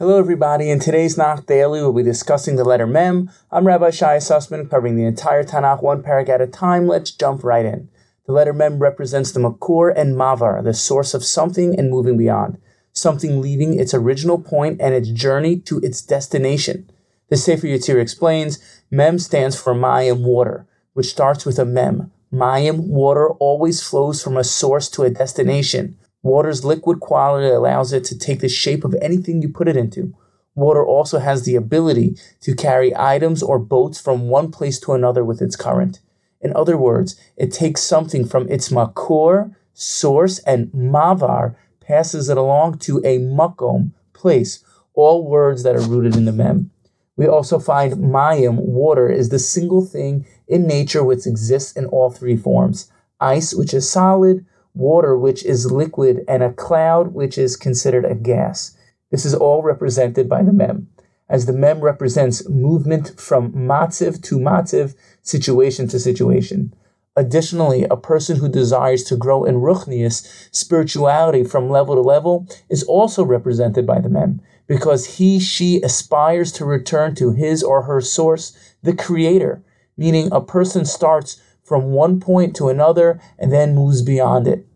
Hello, everybody. In today's Nach Daily, we'll be discussing the letter Mem. I'm Rabbi Shai Sussman, covering the entire Tanakh one parak at a time. Let's jump right in. The letter Mem represents the Makor and Mavar, the source of something and moving beyond, something leaving its original point and its journey to its destination. The Sefer Yetzirah explains Mem stands for Mayim, water, which starts with a Mem. Mayim, water, always flows from a source to a destination. Water's liquid quality allows it to take the shape of anything you put it into. Water also has the ability to carry items or boats from one place to another with its current. In other words, it takes something from its makor, source, and mavar, passes it along to a makom, place, all words that are rooted in the mem. We also find mayim, water, is the single thing in nature which exists in all three forms. Ice, which is solid, water, which is liquid, and a cloud, which is considered a gas. This is all represented by the mem, as the mem represents movement from matziv to matziv, situation to situation. Additionally, a person who desires to grow in ruchnius, spirituality from level to level, is also represented by the mem, because he, she aspires to return to his or her source, the creator, meaning a person starts from one point to another and then moves beyond it.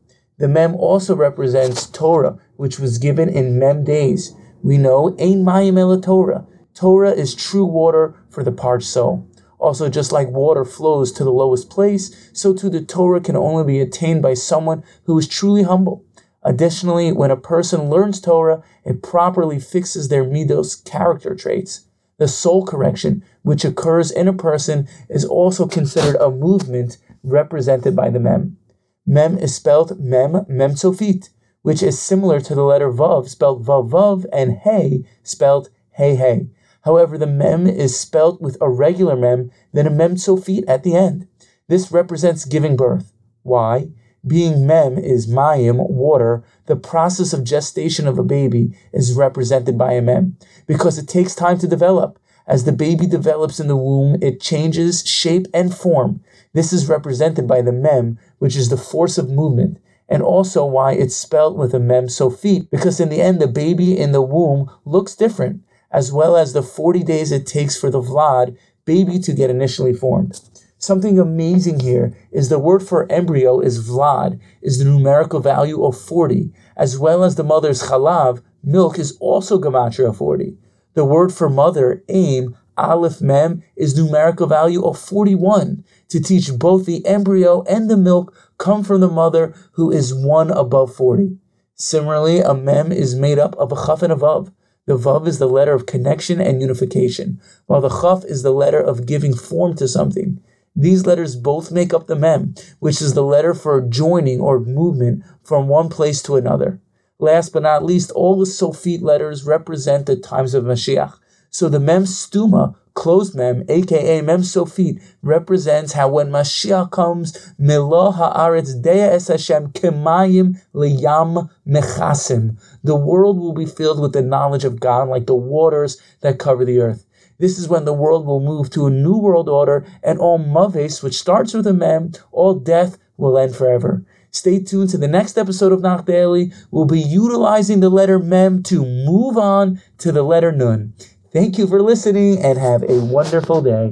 The mem also represents Torah, which was given in mem days. We know Ein Mayim Ela Torah. Torah is true water for the parched soul. Also, just like water flows to the lowest place, so too the Torah can only be attained by someone who is truly humble. Additionally, when a person learns Torah, it properly fixes their midos character traits. The soul correction, which occurs in a person, is also considered a movement represented by the mem. Mem is spelled mem, mem sofit, which is similar to the letter vav spelled vav vav and hey spelled hey hey. However, the mem is spelled with a regular mem, then a mem sofit at the end. This represents giving birth. Why? Being mem is mayim, water, the process of gestation of a baby is represented by a mem because it takes time to develop. As the baby develops in the womb, it changes shape and form. This is represented by the mem, which is the force of movement, and also why it's spelled with a mem sofit, because in the end, the baby in the womb looks different, as well as the 40 days it takes for the vlad, baby, to get initially formed. Something amazing here is the word for embryo is vlad, is the numerical value of 40, as well as the mother's chalav, milk is also gematria 40. The word for mother, aim, aleph mem, is numerical value of 41 to teach both the embryo and the milk come from the mother who is one above 40. Similarly, a mem is made up of a chaf and a vav. The vav is the letter of connection and unification, while the chaf is the letter of giving form to something. These letters both make up the mem, which is the letter for joining or movement from one place to another. Last but not least, all the Sofit letters represent the times of Mashiach. So the Mem Stuma, closed Mem, aka Mem Sofit, represents how when Mashiach comes, Melo Haaretz Dea Es Hashem Kemayim Liyam Mechasim. The world will be filled with the knowledge of God like the waters that cover the earth. This is when the world will move to a new world order, and all maves, which starts with a mem, all death will end forever. Stay tuned to the next episode of Nach Daily. We'll be utilizing the letter Mem to move on to the letter Nun. Thank you for listening and have a wonderful day.